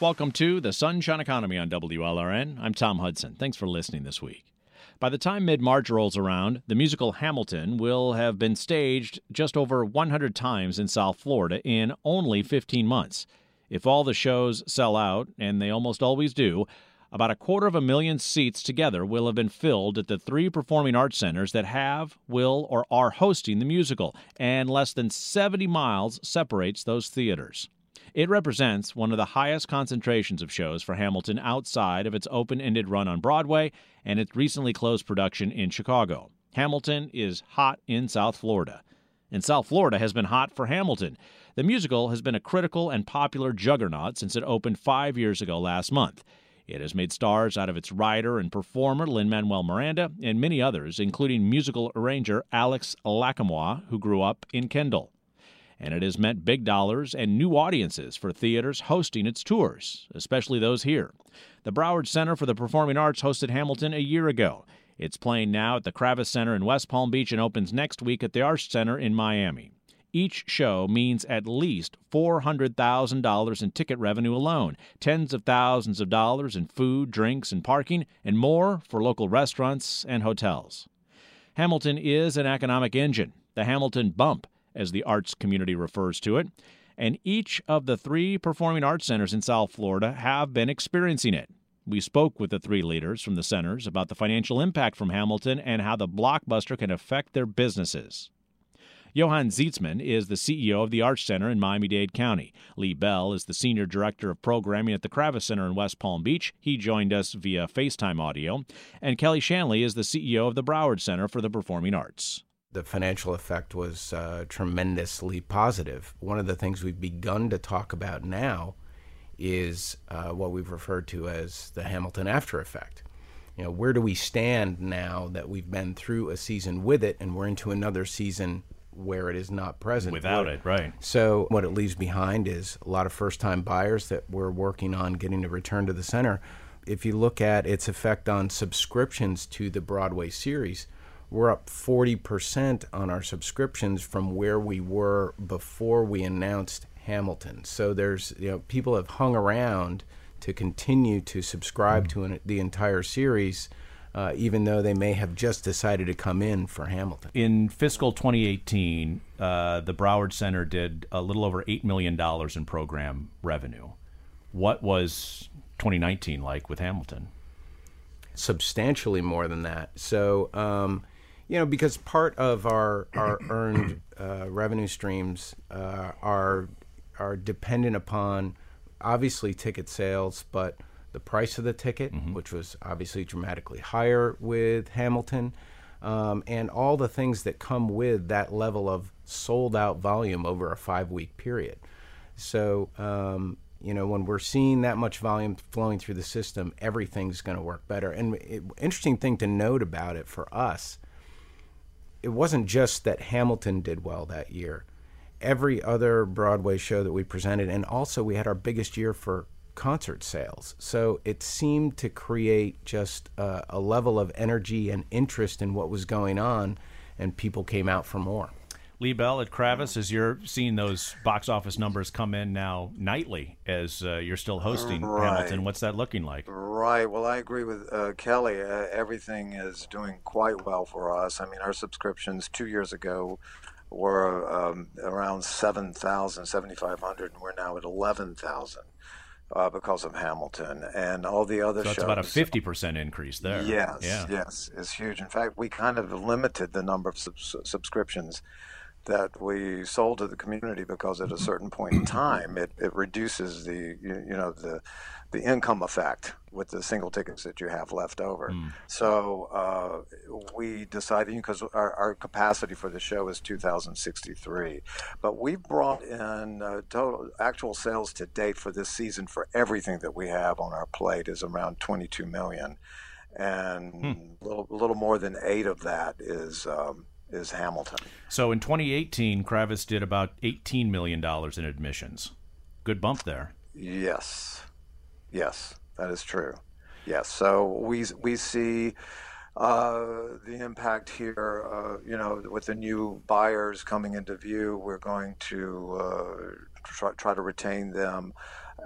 Welcome to the Sunshine Economy on WLRN. I'm Tom Hudson. Thanks for listening this week. By the time mid March rolls around, the musical Hamilton will have been staged just over 100 times in South Florida in only 15 months. If all the shows sell out, and they almost always do, about a quarter of a million seats together will have been filled at the three performing arts centers that have, will, or are hosting the musical, and less than 70 miles separates those theaters. It represents one of the highest concentrations of shows for Hamilton outside of its open ended run on Broadway and its recently closed production in Chicago. Hamilton is hot in South Florida. And South Florida has been hot for Hamilton. The musical has been a critical and popular juggernaut since it opened five years ago last month. It has made stars out of its writer and performer Lin Manuel Miranda and many others, including musical arranger Alex Lacamoire, who grew up in Kendall and it has meant big dollars and new audiences for theaters hosting its tours, especially those here. The Broward Center for the Performing Arts hosted Hamilton a year ago. It's playing now at the Kravis Center in West Palm Beach and opens next week at the Arsht Center in Miami. Each show means at least $400,000 in ticket revenue alone, tens of thousands of dollars in food, drinks, and parking, and more for local restaurants and hotels. Hamilton is an economic engine. The Hamilton Bump as the arts community refers to it. And each of the three performing arts centers in South Florida have been experiencing it. We spoke with the three leaders from the centers about the financial impact from Hamilton and how the blockbuster can affect their businesses. Johann Zietsman is the CEO of the Arsht Center in Miami Dade County. Lee Bell is the Senior Director of Programming at the Kravis Center in West Palm Beach. He joined us via FaceTime audio. And Kelly Shanley is the CEO of the Broward Center for the Performing Arts the financial effect was uh, tremendously positive. One of the things we've begun to talk about now is uh, what we've referred to as the Hamilton after effect. You know, where do we stand now that we've been through a season with it and we're into another season where it is not present without it, right? So what it leaves behind is a lot of first-time buyers that we're working on getting to return to the center. If you look at its effect on subscriptions to the Broadway series, we're up 40% on our subscriptions from where we were before we announced Hamilton. So there's, you know, people have hung around to continue to subscribe mm-hmm. to an, the entire series. Uh, even though they may have just decided to come in for Hamilton. In fiscal 2018, uh, the Broward Center did a little over $8 million in program revenue. What was 2019 like with Hamilton? Substantially more than that. So, um, you know, because part of our our earned uh, revenue streams uh, are are dependent upon obviously ticket sales, but the price of the ticket, mm-hmm. which was obviously dramatically higher with Hamilton, um, and all the things that come with that level of sold out volume over a five week period. So, um, you know, when we're seeing that much volume flowing through the system, everything's going to work better. And it, interesting thing to note about it for us it wasn't just that Hamilton did well that year. Every other Broadway show that we presented, and also we had our biggest year for concert sales. So it seemed to create just a, a level of energy and interest in what was going on, and people came out for more. Lee Bell at Kravis, as you're seeing those box office numbers come in now nightly as uh, you're still hosting right. Hamilton, what's that looking like? Right. Well, I agree with uh, Kelly. Uh, everything is doing quite well for us. I mean, our subscriptions two years ago were um, around 7,000, 7,500, and we're now at 11,000. Uh, because of Hamilton and all the other so that's shows. about a 50% increase there. Yes, yeah. yes, it's huge. In fact, we kind of limited the number of sub- subscriptions that we sold to the community because at a certain point in time it, it reduces the you, you know the the income effect with the single tickets that you have left over. Mm. So uh, we decided because our, our, capacity for the show is 2,063, but we brought in uh, total actual sales to date for this season for everything that we have on our plate is around 22 million, and hmm. a little, little more than eight of that is um, is Hamilton. So in 2018, Kravis did about 18 million dollars in admissions. Good bump there. Yes, yes, that is true. Yes, so we we see uh, the impact here. Uh, you know, with the new buyers coming into view, we're going to uh, try, try to retain them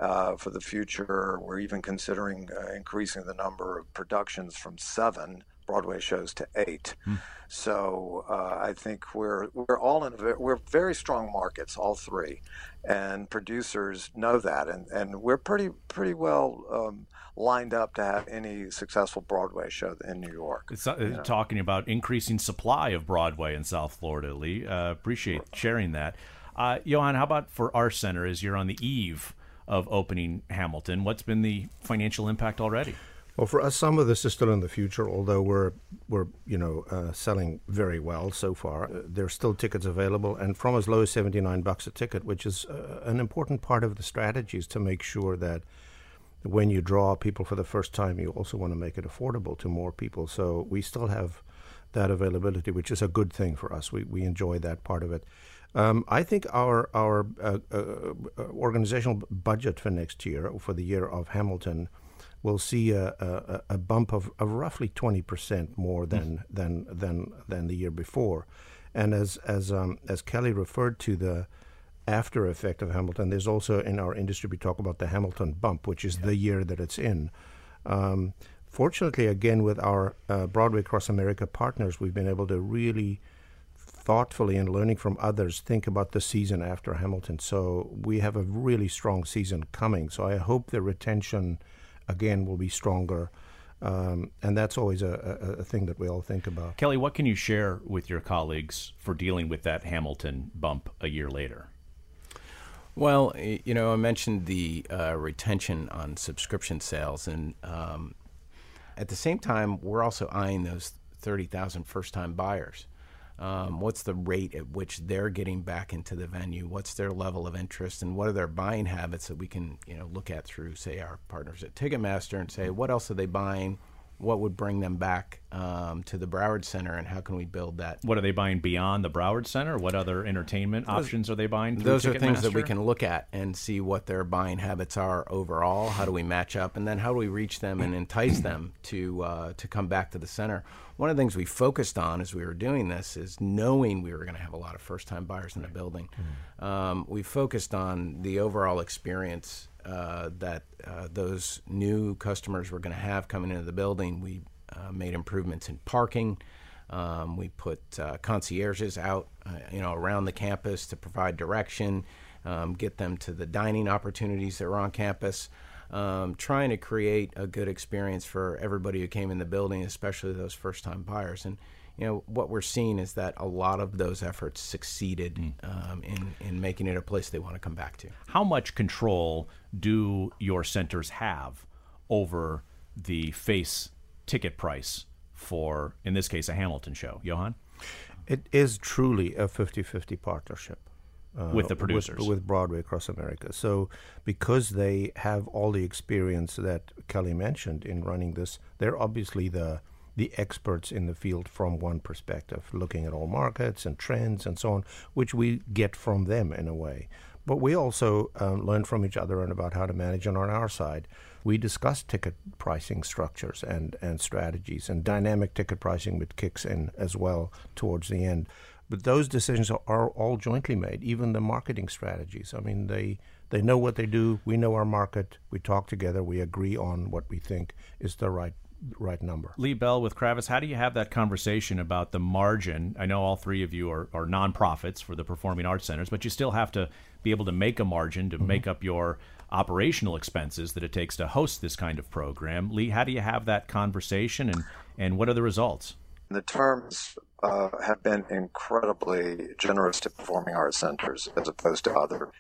uh, for the future. We're even considering uh, increasing the number of productions from seven Broadway shows to eight. Hmm. So uh, I think we're we're all in a, we're very strong markets, all three, and producers know that, and, and we're pretty pretty well. Um, lined up to have any successful Broadway show in New York. It's uh, talking about increasing supply of Broadway in South Florida, Lee. Uh, appreciate sharing that. Uh, Johann, how about for our center as you're on the eve of opening Hamilton? What's been the financial impact already? Well, for us, some of this is still in the future. Although we're we're you know uh, selling very well so far, uh, are still tickets available, and from as low as seventy nine bucks a ticket, which is uh, an important part of the strategy, is to make sure that when you draw people for the first time, you also want to make it affordable to more people. So we still have that availability, which is a good thing for us. We we enjoy that part of it. Um, I think our our uh, uh, uh organizational budget for next year, for the year of Hamilton will see a, a, a bump of, of roughly 20% more than, mm. than, than, than the year before. And as, as, um, as Kelly referred to the after effect of Hamilton, there's also in our industry, we talk about the Hamilton bump, which is yeah. the year that it's in. Um, fortunately, again, with our uh, Broadway Across America partners, we've been able to really thoughtfully and learning from others think about the season after Hamilton. So we have a really strong season coming. So I hope the retention – again will be stronger. Um, and that's always a, a, a, thing that we all think about. Kelly, what can you share with your colleagues for dealing with that Hamilton bump a year later? Well, you know, I mentioned the uh, retention on subscription sales, and um, at the same time, we're also eyeing those 30,000 first time buyers. Um, what's the rate at which they're getting back into the venue? What's their level of interest, and what are their buying habits that we can, you know, look at through, say, our partners at Ticketmaster, and say what else are they buying? What would bring them back um, to the Broward Center, and how can we build that? What are they buying beyond the Broward Center? What other entertainment those, options are they buying? those are things that we can look at and see what their buying habits are overall. How do we match up, and then how do we reach them and entice them to uh, to come back to the center? one of the things we focused on as we were doing this is knowing we were going to have a lot of first time buyers in the building. Mm-hmm. Um, we focused on the overall experience uh, that uh, those new customers were going to have coming into the building. We uh, made improvements in parking. Um, we put uh, concierges out, uh, you know, around the campus to provide direction, um, get them to the dining opportunities that were on campus um, trying to create a good experience for everybody who came in the building, especially those first time buyers. And you know what we're seeing is that a lot of those efforts succeeded mm. um, in in making it a place they want to come back to. How much control do your centers have over the face ticket price for, in this case, a Hamilton show? Johann? It is truly a 50 50 partnership uh, with the producers with, with, Broadway across America. So because they have all the experience that Kelly mentioned in running this, they're obviously the the experts in the field from one perspective, looking at all markets and trends and so on, which we get from them in a way. But we also um, learn from each other and about how to manage on our side. We discuss ticket pricing structures and, and strategies, and dynamic ticket pricing, which kicks in as well towards the end. But those decisions are, are all jointly made, even the marketing strategies. I mean, they they know what they do. We know our market. We talk together. We agree on what we think is the right right number. Lee Bell with Kravis, how do you have that conversation about the margin? I know all three of you are, are nonprofits for the performing arts centers, but you still have to be able to make a margin to mm-hmm. make up your operational expenses that it takes to host this kind of program. Lee, how do you have that conversation and, and what are the results? The terms uh, have been incredibly generous to performing arts centers as opposed to other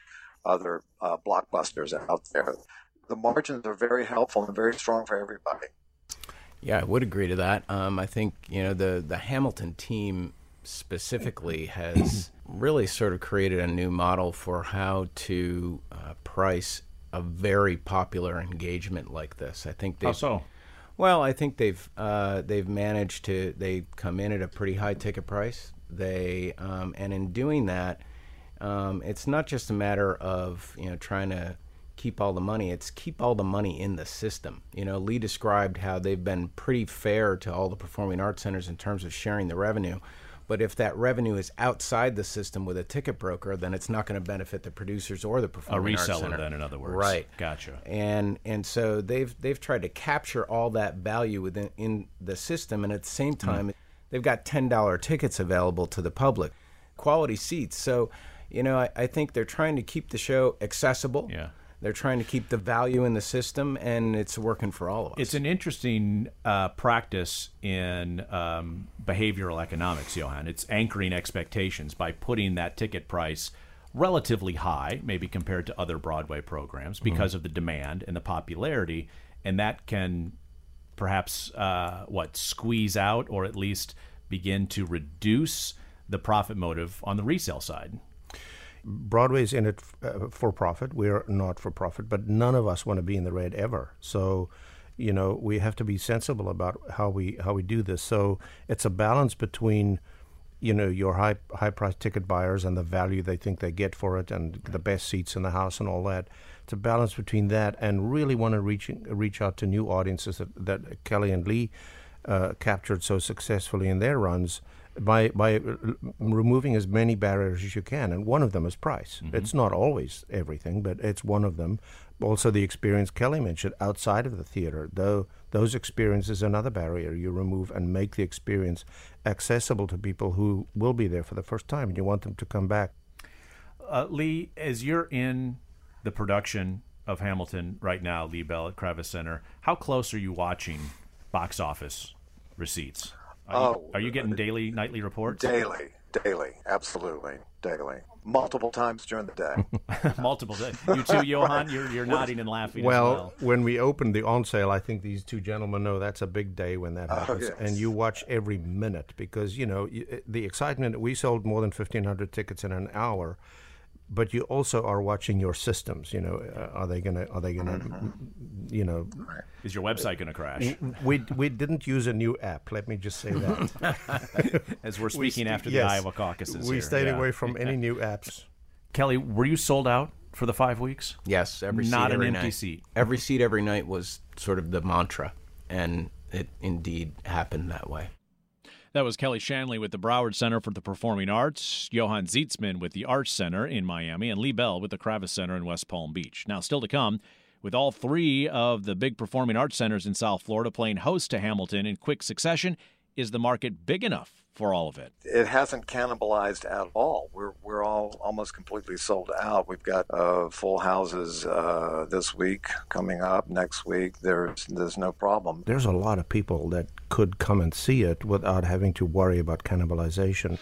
other uh, blockbusters out there. The margins are very helpful and very strong for everybody. Yeah, I would agree to that. Um, I think you know the the Hamilton team specifically has really sort of created a new model for how to uh, price a very popular engagement like this. I think they. How so? Well, I think they've uh, they've managed to they come in at a pretty high ticket price. They um, and in doing that, um, it's not just a matter of you know trying to keep all the money. It's keep all the money in the system. You know, Lee described how they've been pretty fair to all the performing arts centers in terms of sharing the revenue. But if that revenue is outside the system with a ticket broker, then it's not going to benefit the producers or the A performing arts reseller, center. then, in other words. Right. Gotcha. And and so they've they've tried to capture all that value within in the system, and at the same Hmm. time, they've got ten dollar tickets available to the public, quality seats. So, you know, I, I think they're trying to keep the show accessible. Yeah. They're trying to keep the value in the system, and it's working for all of us. It's an interesting uh, practice in um, behavioral economics, Johann. It's anchoring expectations by putting that ticket price relatively high, maybe compared to other Broadway programs, because of the demand and the popularity, and that can perhaps uh, what squeeze out or at least begin to reduce the profit motive on the resale side. Broadway's in it uh, for profit. We're not for profit, but none of us want to be in the red ever. So, you know, we have to be sensible about how we how we do this. So it's a balance between, you know, your high high price ticket buyers and the value they think they get for it, and the best seats in the house and all that. It's a balance between that and really want to reach reach out to new audiences that, that Kelly and Lee uh, captured so successfully in their runs by by removing as many barriers as you can, and one of them is price. It's not always everything, but it's one of them. Also, the experience Kelly mentioned outside of the theater, though those experiences another barrier you remove and make the experience accessible to people who will be there for the first time, and you want them to come back. Uh, Lee, as you're in the production of Hamilton right now, Lee Bell at Kravis Center, how close are you watching box office receipts? Are, Oh, you, are you getting uh, daily, nightly reports? Daily, daily, absolutely, daily, multiple times during the day. Multiple days. You too, Johann. You're, you're nodding and laughing Well, as well. when we opened the on sale, I think these two gentlemen know that's a big day when that oh, happens, yes. and you watch every minute because you know y- the excitement. We sold more than fifteen hundred tickets in an hour, but you also are watching your systems. You know, uh, are they gonna? Are they gonna? You know, Is your website going to crash? we we didn't use a new app. Let me just say that. As we're speaking after the Iowa caucuses. we here. stayed Yeah. away from any new apps. Kelly, were you sold out for the five weeks? Yes, every Not seat an empty night. seat. Every seat every night was sort of the mantra, and it indeed happened that way. That was Kelly Shanley with the Broward Center for the Performing Arts, Johann Zietsman with the Arsht Center in Miami, and Lee Bell with the Kravis Center in West Palm Beach. Now, still to come, with all three of the big performing arts centers in South Florida playing host to Hamilton in quick succession, is the market big enough for all of it? it hasn't cannibalized at all. We're we're all almost completely sold out. We've got uh, full houses uh, this week coming up. Next week, there's there's no problem. There's a lot of people that could come and see it without having to worry about cannibalization.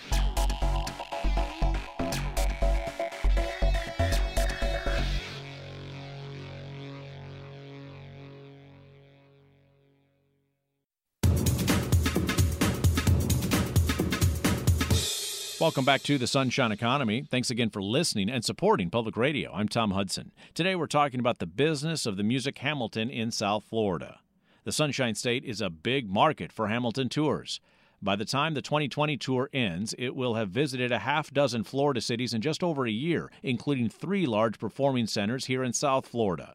Welcome back to the Sunshine Economy. Thanks again for listening and supporting public radio. I'm Tom Hudson. Today we're talking about the business of the Music Hamilton in South Florida. The Sunshine State is a big market for Hamilton tours. By the time the 2020 tour ends, it will have visited a half dozen Florida cities in just over a year, including three large performing centers here in South Florida.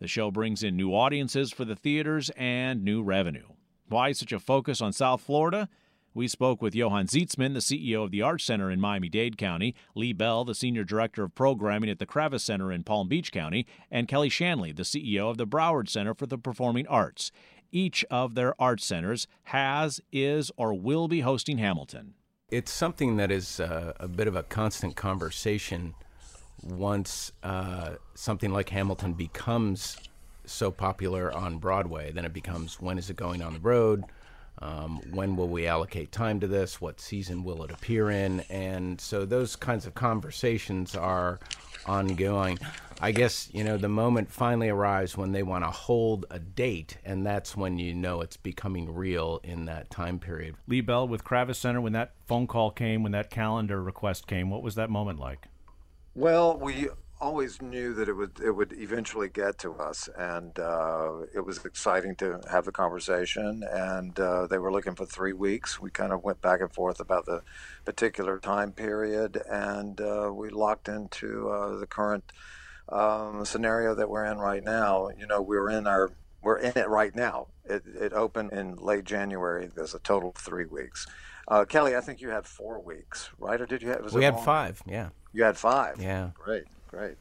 The show brings in new audiences for the theaters and new revenue. Why such a focus on South Florida? We spoke with Johann Zietsman, the CEO of the Arsht Center in Miami Dade County, Lee Bell, the Senior Director of Programming at the Kravis Center in Palm Beach County, and Kelly Shanley, the CEO of the Broward Center for the Performing Arts. Each of their art centers has, is, or will be hosting Hamilton. It's something that is uh, a bit of a constant conversation once uh, something like Hamilton becomes so popular on Broadway. Then it becomes when is it going on the road? Um, when will we allocate time to this? What season will it appear in? And so those kinds of conversations are ongoing. I guess, you know, the moment finally arrives when they want to hold a date, and that's when you know it's becoming real in that time period. Lee Bell with Kravis Center, when that phone call came, when that calendar request came, what was that moment like? Well, we always knew that it would it would eventually get to us, and uh, it was exciting to have the conversation. And uh, they were looking for three weeks. We kind of went back and forth about the particular time period, and uh, we locked into uh, the current um, scenario that we're in right now. You know, we're in our we're in it right now It, it opened in late January. There's a total of three weeks. Uh, Kelly, I think you had four weeks, right? Or did you have? we had five. Yeah. You had five. Yeah. Great, great.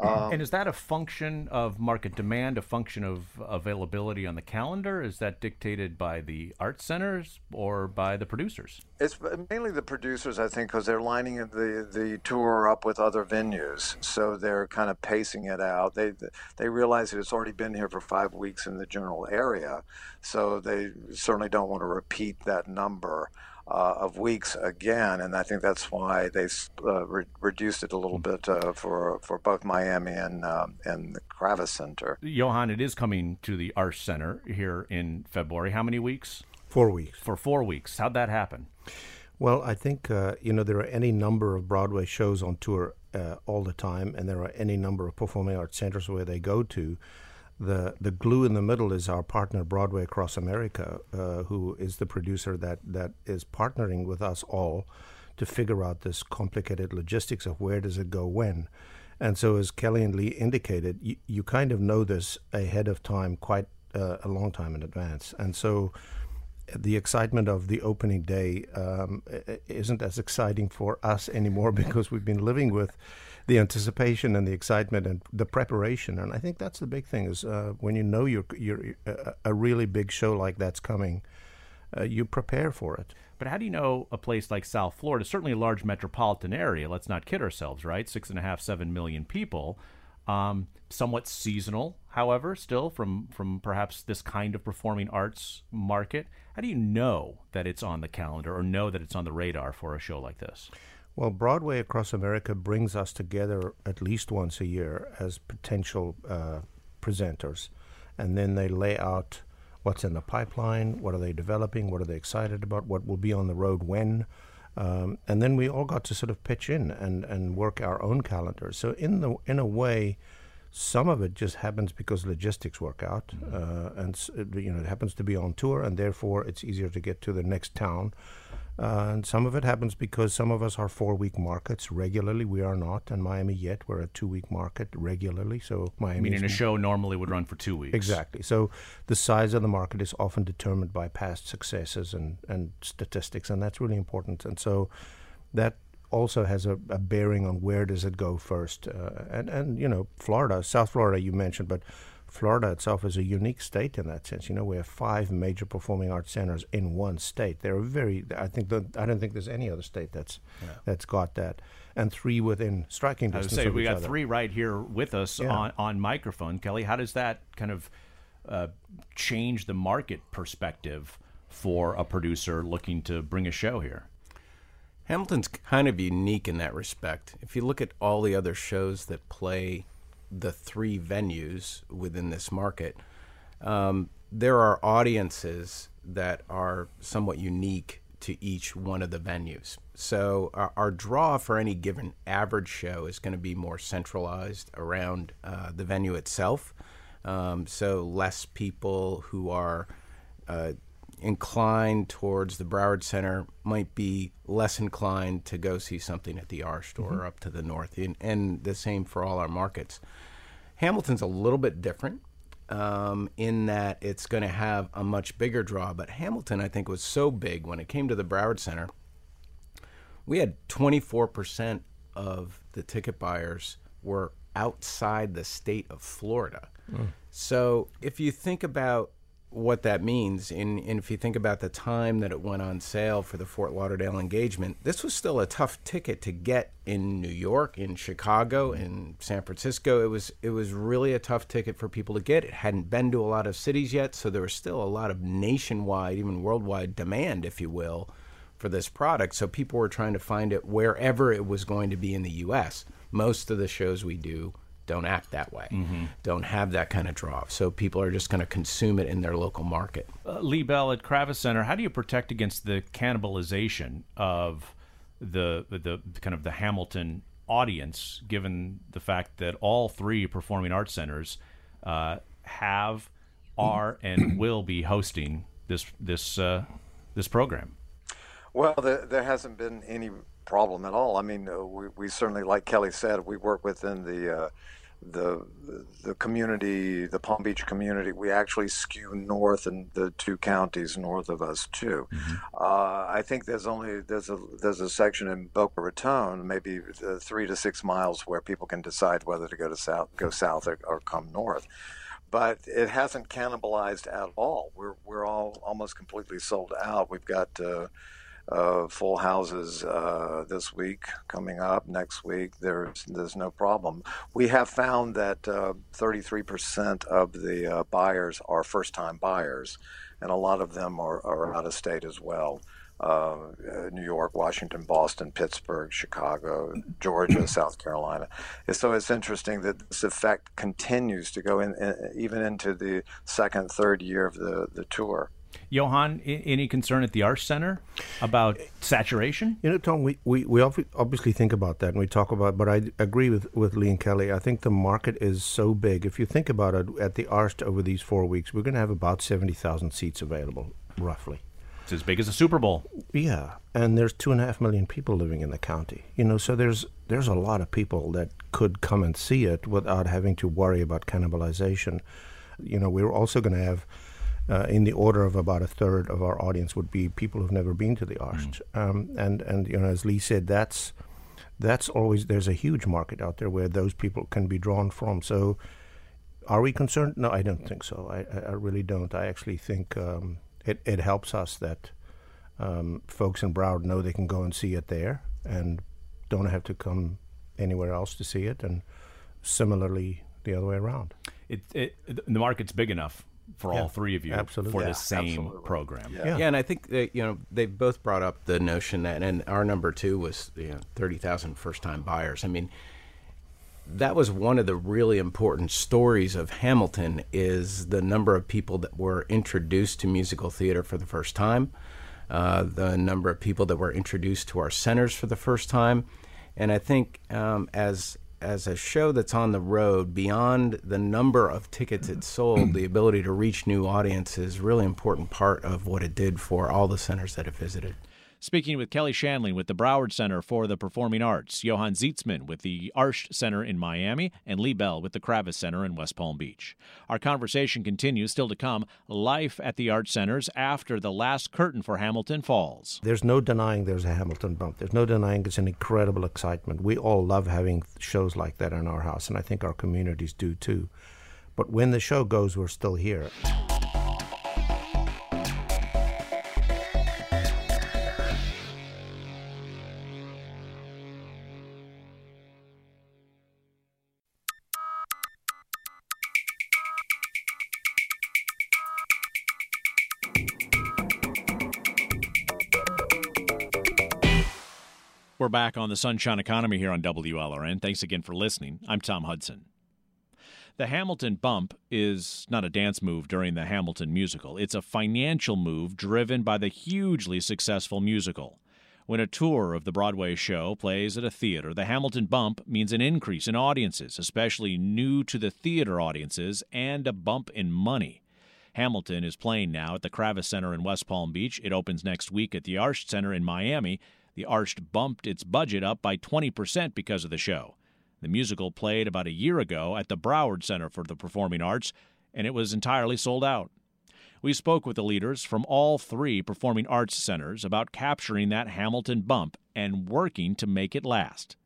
Um, and is that a function of market demand, a function of availability on the calendar? Is that dictated by the art centers or by the producers? It's mainly the producers, I think, because they're lining the the tour up with other venues, so they're kind of pacing it out. They they realize that it's already been here for five weeks in the general area, so they certainly don't want to repeat that number uh, of weeks again, and I think that's why they uh, re- reduced it a little bit uh, for for both Miami and um, and the Kravis Center. Johann, it is coming to the Arsht Center here in February. How many weeks? Four weeks. For four weeks. How'd that happen? Well, I think uh, you know there are any number of Broadway shows on tour uh, all the time, and there are any number of performing arts centers where they go to the the glue in the middle is our partner Broadway Across America, uh, who is the producer that that is partnering with us all to figure out this complicated logistics of where does it go when. And so, as Kelly and Lee indicated, you, you kind of know this ahead of time, quite uh, a long time in advance. And so, the excitement of the opening day um, isn't as exciting for us anymore because we've been living with the anticipation and the excitement and the preparation. And I think that's the big thing is uh, when you know you're, you're a, a, really big show like that's coming, uh, you prepare for it. But how do you know a place like South Florida, certainly a large metropolitan area, let's not kid ourselves, right? Six and a half, seven million people. Um, somewhat seasonal, however, still from from perhaps this kind of performing arts market. How do you know that it's on the calendar or know that it's on the radar for a show like this? Well, Broadway Across America brings us together at least once a year as potential uh, presenters. And then they lay out what's in the pipeline, what are they developing, what are they excited about, what will be on the road when. Um, and then we all got to sort of pitch in and, and work our own calendars. So in the in a way, some of it just happens because logistics work out, mm-hmm. uh, and you know it happens to be on tour, and therefore it's easier to get to the next town. Uh, and some of it happens because some of us are four week markets regularly. We are not in Miami yet. We're a two week market regularly. So Miami. Meaning a show normally would run for two weeks. Exactly. So the size of the market is often determined by past successes and, and statistics, and that's really important. And so that also has a, a bearing on where does it go first. Uh, and, and, you know, Florida, South Florida, you mentioned, but Florida itself is a unique state in that sense. You know, we have five major performing arts centers in one state. They're very. I think that I don't think there's any other state that's yeah. that's got that, and three within striking distance. I would say we got other. three right here with us yeah. on on microphone. Kelly, how does that kind of uh, change the market perspective for a producer looking to bring a show here? Hamilton's kind of unique in that respect. If you look at all the other shows that play the three venues within this market, um, there are audiences that are somewhat unique to each one of the venues. So our, our draw for any given average show is going to be more centralized around uh, the venue itself. Um, so less people who are uh, inclined towards the Broward Center might be less inclined to go see something at the R store mm-hmm. up to the north, and, and, the same for all our markets. Hamilton's a little bit different um, in that it's going to have a much bigger draw, but Hamilton, I think, was so big when it came to the Broward Center. We had 24% of the ticket buyers were outside the state of Florida. Mm. So if you think about what that means. And, and, if you think about the time that it went on sale for the Fort Lauderdale engagement, this was still a tough ticket to get in New York, in Chicago, in San Francisco. It was it was really a tough ticket for people to get. It hadn't been to a lot of cities yet, so there was still a lot of nationwide, even worldwide demand, if you will, for this product. So people were trying to find it wherever it was going to be in the U.S. Most of the shows we do don't act that way, mm-hmm. don't have that kind of draw. So people are just going to consume it in their local market. Uh, Lee Bell at Kravis Center, how do you protect against the cannibalization of the, the, the kind of the Hamilton audience, given the fact that all three performing arts centers uh, have, are, and will be hosting this this uh, this program? Well, there, there hasn't been any problem at all. I mean, uh, we, we certainly, like Kelly said, we work within the uh, the the community, the Palm Beach community, we actually skew north in the two counties north of us too. Mm-hmm. Uh, I think there's only there's a there's a section in Boca Raton, maybe uh, three to six miles, where people can decide whether to go to south, go south, or, or come north. But it hasn't cannibalized at all. We're we're all almost completely sold out. We've got. Uh, uh, full houses uh, this week coming up next week there's there's no problem we have found that uh, 33% of the uh, buyers are first time buyers and a lot of them are, are out of state as well uh, New York, Washington, Boston, Pittsburgh, Chicago, Georgia, South Carolina. So it's interesting that this effect continues to go in, in even into the second, third year of the, the tour. Johann, any concern at the Arsht Center about saturation? You know, Tom, we, we, we obviously think about that and we talk about, but I agree with, with Lee and Kelly. I think the market is so big. If you think about it, at the Arsht over these four weeks, we're going to have about 70,000 seats available, roughly. It's as big as a Super Bowl. Yeah, and there's two and a half million people living in the county. You know, so there's there's a lot of people that could come and see it without having to worry about cannibalization. You know, we're also going to have uh, in the order of about a third of our audience would be people who've never been to the Arsht. Mm. Um, and and you know, as Lee said, that's that's always there's a huge market out there where those people can be drawn from. So, are we concerned? No, I don't think so. I, I really don't. I actually think um, it it helps us that um, folks in Broward know they can go and see it there and don't have to come anywhere else to see it. And similarly, the other way around. It, it the market's big enough for yeah, all three of you absolutely. for yeah, the same absolutely. program. Yeah. yeah. and I think that you know they both brought up the notion that, and our number two was you know, thirty thousand first time buyers. I mean, that was one of the really important stories of Hamilton is the number of people that were introduced to musical theater for the first time, uh, the number of people that were introduced to our centers for the first time, and I think um, as as a show that's on the road, beyond the number of tickets it sold, the ability to reach new audiences really important part of what it did for all the centers that it visited. Speaking with Kelly Shanley with the Broward Center for the Performing Arts, Johann Zietsman with the Arsht Center in Miami, and Lee Bell with the Kravis Center in West Palm Beach. Our conversation continues still to come life at the Arts Centers after the last curtain for Hamilton falls. There's no denying there's a Hamilton bump. There's no denying it's an incredible excitement. We all love having shows like that in our house, and I think our communities do too. But when the show goes, we're still here. We're back on the Sunshine Economy here on WLRN. Thanks again for listening. I'm Tom Hudson. The Hamilton bump is not a dance move during the Hamilton musical. It's a financial move driven by the hugely successful musical. When a tour of the Broadway show plays at a theater, the Hamilton bump means an increase in audiences, especially new to the theater audiences, and a bump in money. Hamilton is playing now at the Kravis Center in West Palm Beach. It opens next week at the Arsht Center in Miami. The Arsht bumped its budget up by 20% because of the show. The musical played about a year ago at the Broward Center for the Performing Arts, and it was entirely sold out. We spoke with the leaders from all three performing arts centers about capturing that Hamilton bump and working to make it last.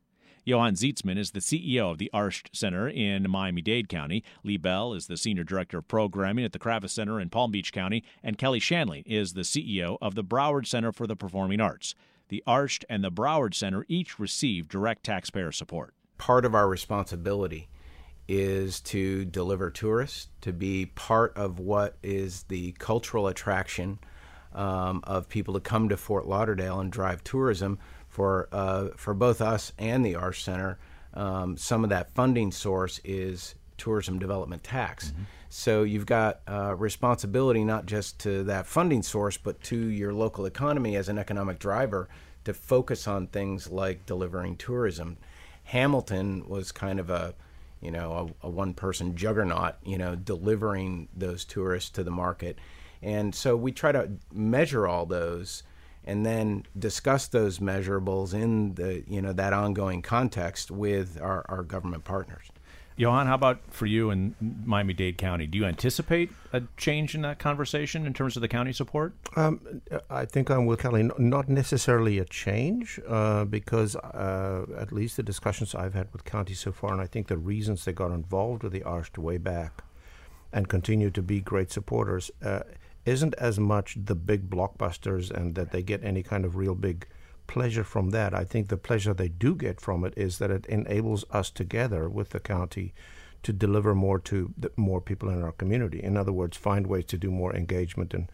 Johann Zietsman is the CEO of the Arsht Center in Miami Dade County. Lee Bell is the Senior Director of Programming at the Kravis Center in Palm Beach County. And Kelly Shanley is the CEO of the Broward Center for the Performing Arts the Arsht and the Broward Center each receive direct taxpayer support. Part of our responsibility is to deliver tourists, to be part of what is the cultural attraction um, of people to come to Fort Lauderdale and drive tourism for uh, for both us and the Arsht Center. Um, some of that funding source is tourism development tax. Mm-hmm. So you've got uh, responsibility not just to that funding source, but to your local economy as an economic driver to focus on things like delivering tourism. Hamilton was kind of a you know a, a one person juggernaut you know delivering those tourists to the market and so we try to measure all those and then discuss those measurables in the you know that ongoing context with our, our government partners Johann, how about for you in Miami Dade County? Do you anticipate a change in that conversation in terms of the county support? Um, I think I'm with Kelly. Not necessarily a change, uh, because uh, at least the discussions I've had with county so far, and I think the reasons they got involved with the Arsht way back and continue to be great supporters, uh, isn't as much the big blockbusters and that they get any kind of real big pleasure from that. I think the pleasure they do get from it is that it enables us together with the county to deliver more to the, more people in our community. In other words, find ways to do more engagement and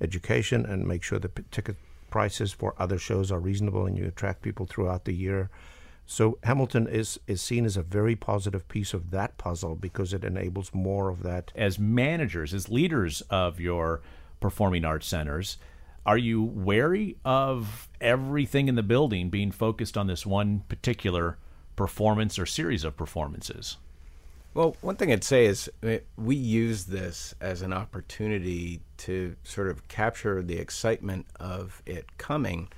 education and make sure the p- ticket prices for other shows are reasonable and you attract people throughout the year. So Hamilton is is seen as a very positive piece of that puzzle because it enables more of that. As managers, as leaders of your performing arts centers, are you wary of everything in the building being focused on this one particular performance or series of performances? Well, one thing I'd say is we use this as an opportunity to sort of capture the excitement of it coming,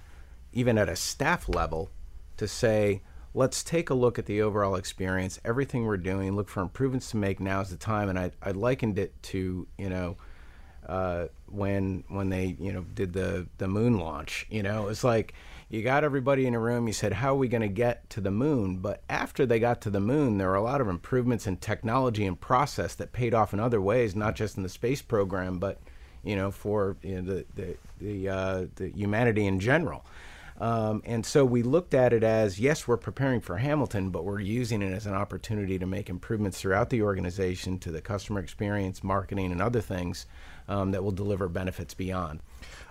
even at a staff level, to say, let's take a look at the overall experience, everything we're doing, look for improvements to make. Now is the time. And I, I likened it to, you know, uh, when when they you know did the the moon launch. You know, it's like you got everybody in a room. You said, "How are we going to get to the moon?" But after they got to the moon, there were a lot of improvements in technology and process that paid off in other ways, not just in the space program, but you know for you know, the the the, uh, the humanity in general. Um, and so we looked at it as yes, we're preparing for Hamilton, but we're using it as an opportunity to make improvements throughout the organization to the customer experience, marketing, and other things um, that will deliver benefits beyond?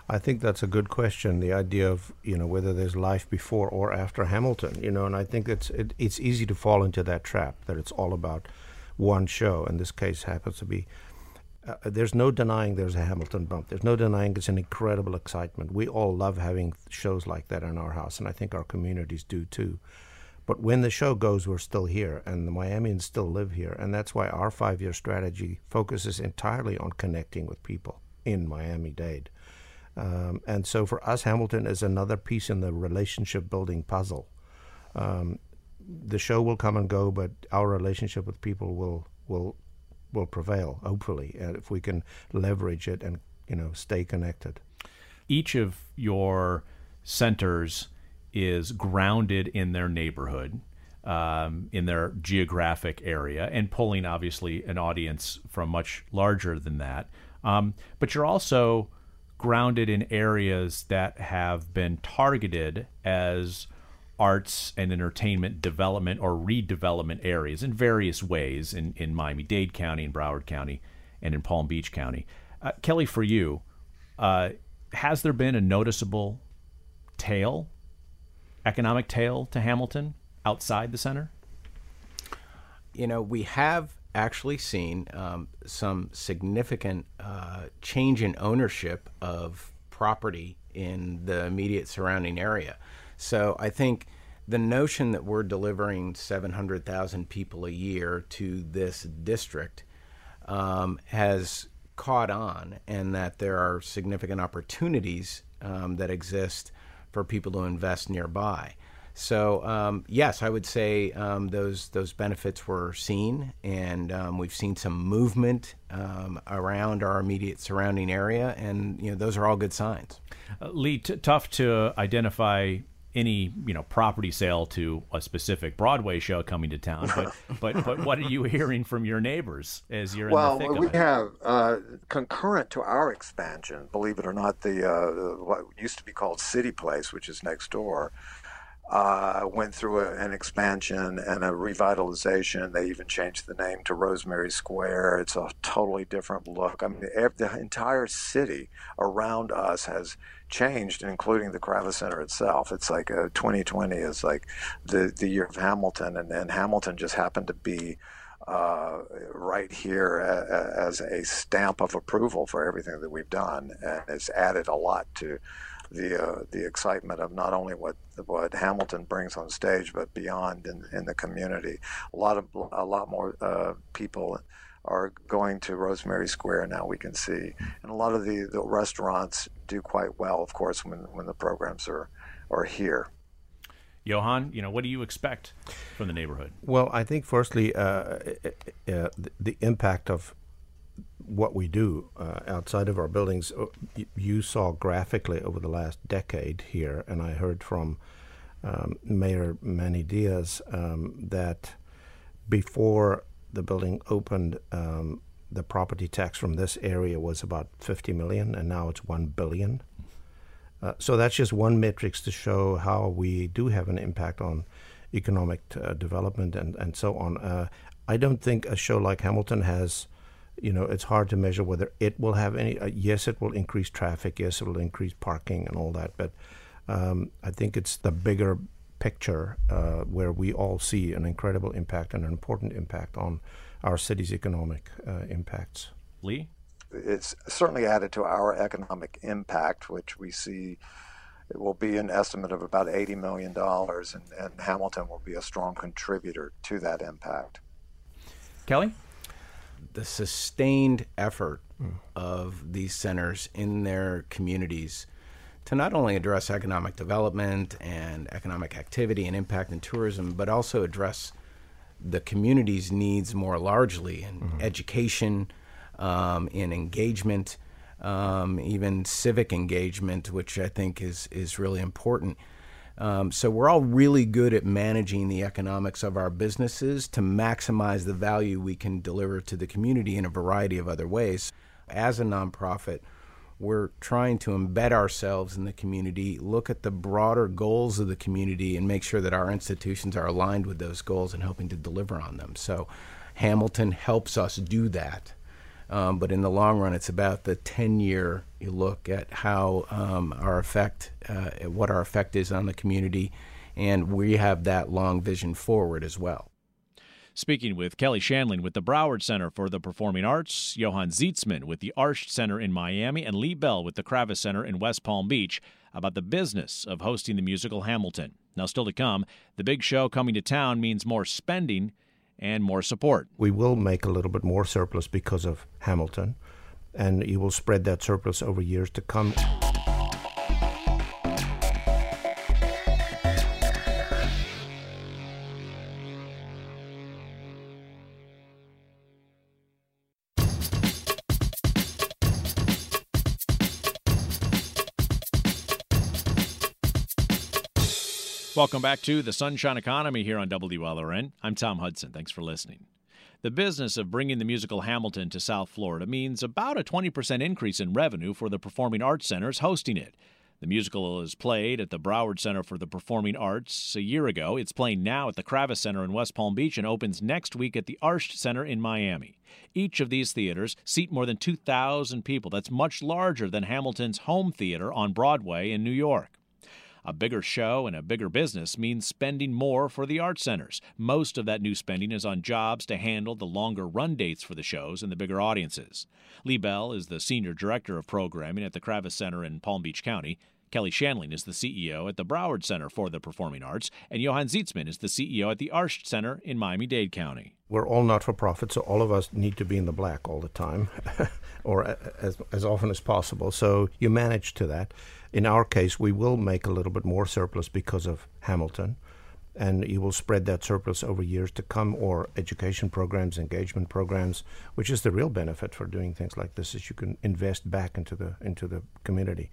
I think that's a good question. The idea of you know whether there's life before or after Hamilton, you know, and I think it's it, it's easy to fall into that trap that it's all about one show. and this case, happens to be. Uh, there's no denying there's a Hamilton bump. There's no denying it's an incredible excitement. We all love having shows like that in our house, and I think our communities do too. But when the show goes, we're still here, and the Miamians still live here. And that's why our five year strategy focuses entirely on connecting with people in Miami Dade. Um, and so for us, Hamilton is another piece in the relationship building puzzle. Um, the show will come and go, but our relationship with people will will will prevail. Hopefully, and if we can leverage it and you know stay connected. Each of your centers is grounded in their neighborhood, um, in their geographic area, and pulling obviously an audience from much larger than that. Um, but you're also grounded in areas that have been targeted as arts and entertainment development or redevelopment areas in various ways in, in Miami Dade County, in Broward County, and in Palm Beach County. Uh, Kelly, for you, uh, has there been a noticeable tail economic tail to Hamilton outside the center? You know, we have actually seen um, some significant uh, change in ownership of property in the immediate surrounding area. So I think the notion that we're delivering 700,000 people a year to this district um, has caught on, and that there are significant opportunities um, that exist for people to invest nearby. So um, yes, I would say um, those those benefits were seen, and um, we've seen some movement um, around our immediate surrounding area, and you know those are all good signs. Uh, Lee, t- tough to identify any you know property sale to a specific Broadway show coming to town. But but but what are you hearing from your neighbors as you're well, in the thick we of it? have uh, concurrent to our expansion. Believe it or not, the, uh, what used to be called City Place, which is next door. Uh, went through a, an expansion and a revitalization. They even changed the name to Rosemary Square. It's a totally different look. I mean, the entire city around us has changed, including the Kravis Center itself. It's like a 2020 is like the the year of Hamilton, and, and Hamilton just happened to be uh, right here as a stamp of approval for everything that we've done, and it's added a lot to the uh, the excitement of not only what what Hamilton brings on stage, but beyond in, in the community. A lot of a lot more uh, people are going to Rosemary Square now. We can see, and a lot of the, the restaurants do quite well, of course, when when the programs are are here. Johann, you know, what do you expect from the neighborhood? Well, I think firstly, uh, uh, uh the, the, impact of what we do uh, outside of our buildings, uh, you saw graphically over the last decade here, and I heard from um, Mayor Manny Diaz um, that before the building opened, um, the property tax from this area was about 50 million, and now it's 1 billion. Uh, so that's just one metrics to show how we do have an impact on economic uh, development and, and so on. Uh, I don't think a show like Hamilton has, you know, it's hard to measure whether it will have any. Uh, yes, it will increase traffic. Yes, it will increase parking and all that. But um, I think it's the bigger picture uh, where we all see an incredible impact and an important impact on our city's economic impacts. Lee? it's certainly added to our economic impact, which we see it will be an estimate of about $80 million, and, and Hamilton will be a strong contributor to that impact. Kelley? The sustained effort mm. of these centers in their communities to not only address economic development and economic activity and impact in tourism, but also address the community's needs more largely in mm-hmm. education, um, in engagement, um, even civic engagement, which I think is is really important. Um, so we're all really good at managing the economics of our businesses to maximize the value we can deliver to the community in a variety of other ways. As a nonprofit, we're trying to embed ourselves in the community, look at the broader goals of the community, and make sure that our institutions are aligned with those goals and helping to deliver on them. So Hamilton helps us do that. Um, but in the long run, it's about the 10 year you look at how um, our effect, uh, what our effect is on the community, and we have that long vision forward as well. Speaking with Kelley Shanley with the Broward Center for the Performing Arts, Johann Zietsman with the Arsht Center in Miami, and Lee Bell with the Kravis Center in West Palm Beach about the business of hosting the musical Hamilton. Now, still to come, the big show coming to town means more spending and more support. We will make a little bit more surplus because of Hamilton, and you will spread that surplus over years to come. Welcome back to the Sunshine Economy here on WLRN. I'm Tom Hudson. Thanks for listening. The business of bringing the musical Hamilton to South Florida means about a 20% increase in revenue for the performing arts centers hosting it. The musical is played at the Broward Center for the Performing Arts a year ago. It's playing now at the Kravis Center in West Palm Beach and opens next week at the Arsht Center in Miami. Each of these theaters seat more than 2,000 people. That's much larger than Hamilton's home theater on Broadway in New York. A bigger show and a bigger business means spending more for the art centers. Most of that new spending is on jobs to handle the longer run dates for the shows and the bigger audiences. Lee Bell is the Senior Director of Programming at the Kravis Center in Palm Beach County. Kelley Shanley is the CEO at the Broward Center for the Performing Arts, and Johann Zietsman is the CEO at the Arsht Center in Miami Dade County. We're all not for profit, so all of us need to be in the black all the time, or as, as often as possible. So you manage to that. In our case, we will make a little bit more surplus because of Hamilton, and you will spread that surplus over years to come, or education programs, engagement programs, which is the real benefit for doing things like this, is you can invest back into the into the community.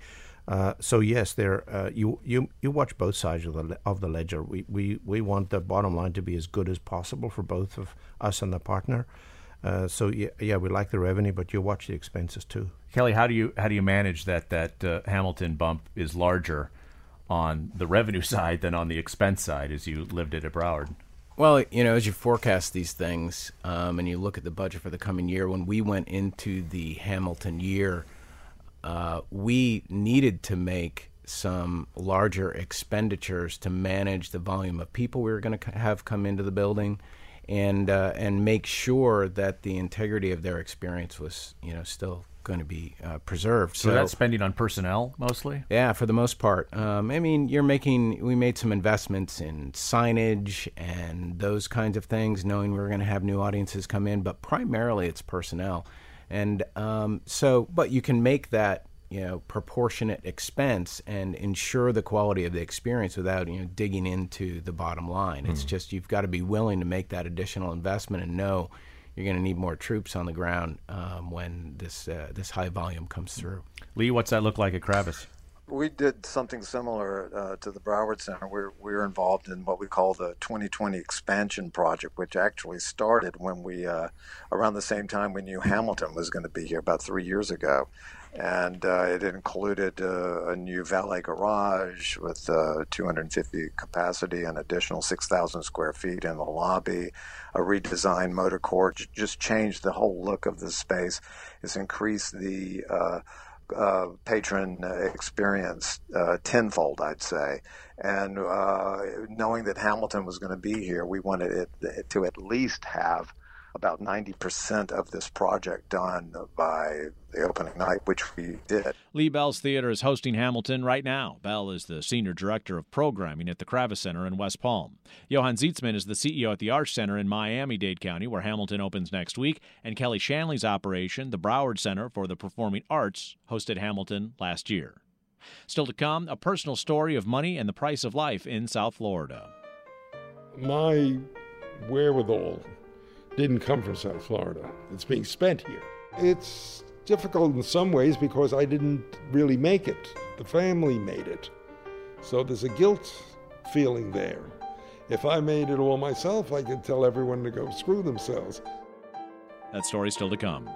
Uh, so yes, there uh, you you you watch both sides of the of the ledger. We, we we want the bottom line to be as good as possible for both of us and the partner. Uh, so yeah, yeah, we like the revenue, but you watch the expenses too. Kelley, how do you how do you manage that that uh, Hamilton bump is larger on the revenue side than on the expense side as you lived it at Broward? Well, you know, as you forecast these things um, and you look at the budget for the coming year, when we went into the Hamilton year, uh, we needed to make some larger expenditures to manage the volume of people we were going to have come into the building and uh, and make sure that the integrity of their experience was you know still going to be uh, preserved. So, so, that's spending on personnel mostly. Yeah, for the most part. Um, I mean, you're making. We made some investments in signage and those kinds of things, knowing we are going to have new audiences come in, but primarily it's personnel. And um, so, but you can make that you know proportionate expense and ensure the quality of the experience without you know digging into the bottom line. It's just you've got to be willing to make that additional investment and know you're going to need more troops on the ground um, when this uh, this high volume comes through. Lee, what's that look like at Kravis? We did something similar uh, to the Broward Center. We're, we were involved in what we call the 2020 expansion project, which actually started when we, uh, around the same time we knew Hamilton was going to be here about three years ago. And uh, it included uh, a new valet garage with uh, 250 capacity, an additional 6,000 square feet in the lobby, a redesigned motor court, just changed the whole look of the space. It's increased the uh, uh, patron experience uh, tenfold, I'd say. And knowing that Hamilton was going to be here, we wanted it to at least have about 90% of this project done by the opening night, which we did. Lee Bell's Theater is hosting Hamilton right now. Bell is the Senior Director of Programming at the Kravis Center in West Palm. Johann Zietsman is the CEO at the Arsht Center in Miami Dade County, where Hamilton opens next week. And Kelley Shanley's operation, the Broward Center for the Performing Arts, hosted Hamilton last year. Still to come, a personal story of money and the price of life in South Florida. My wherewithal didn't come from South Florida. It's being spent here. It's difficult in some ways because I didn't really make it. The family made it. So there's a guilt feeling there. If I made it all myself, I could tell everyone to go screw themselves. That story still to come.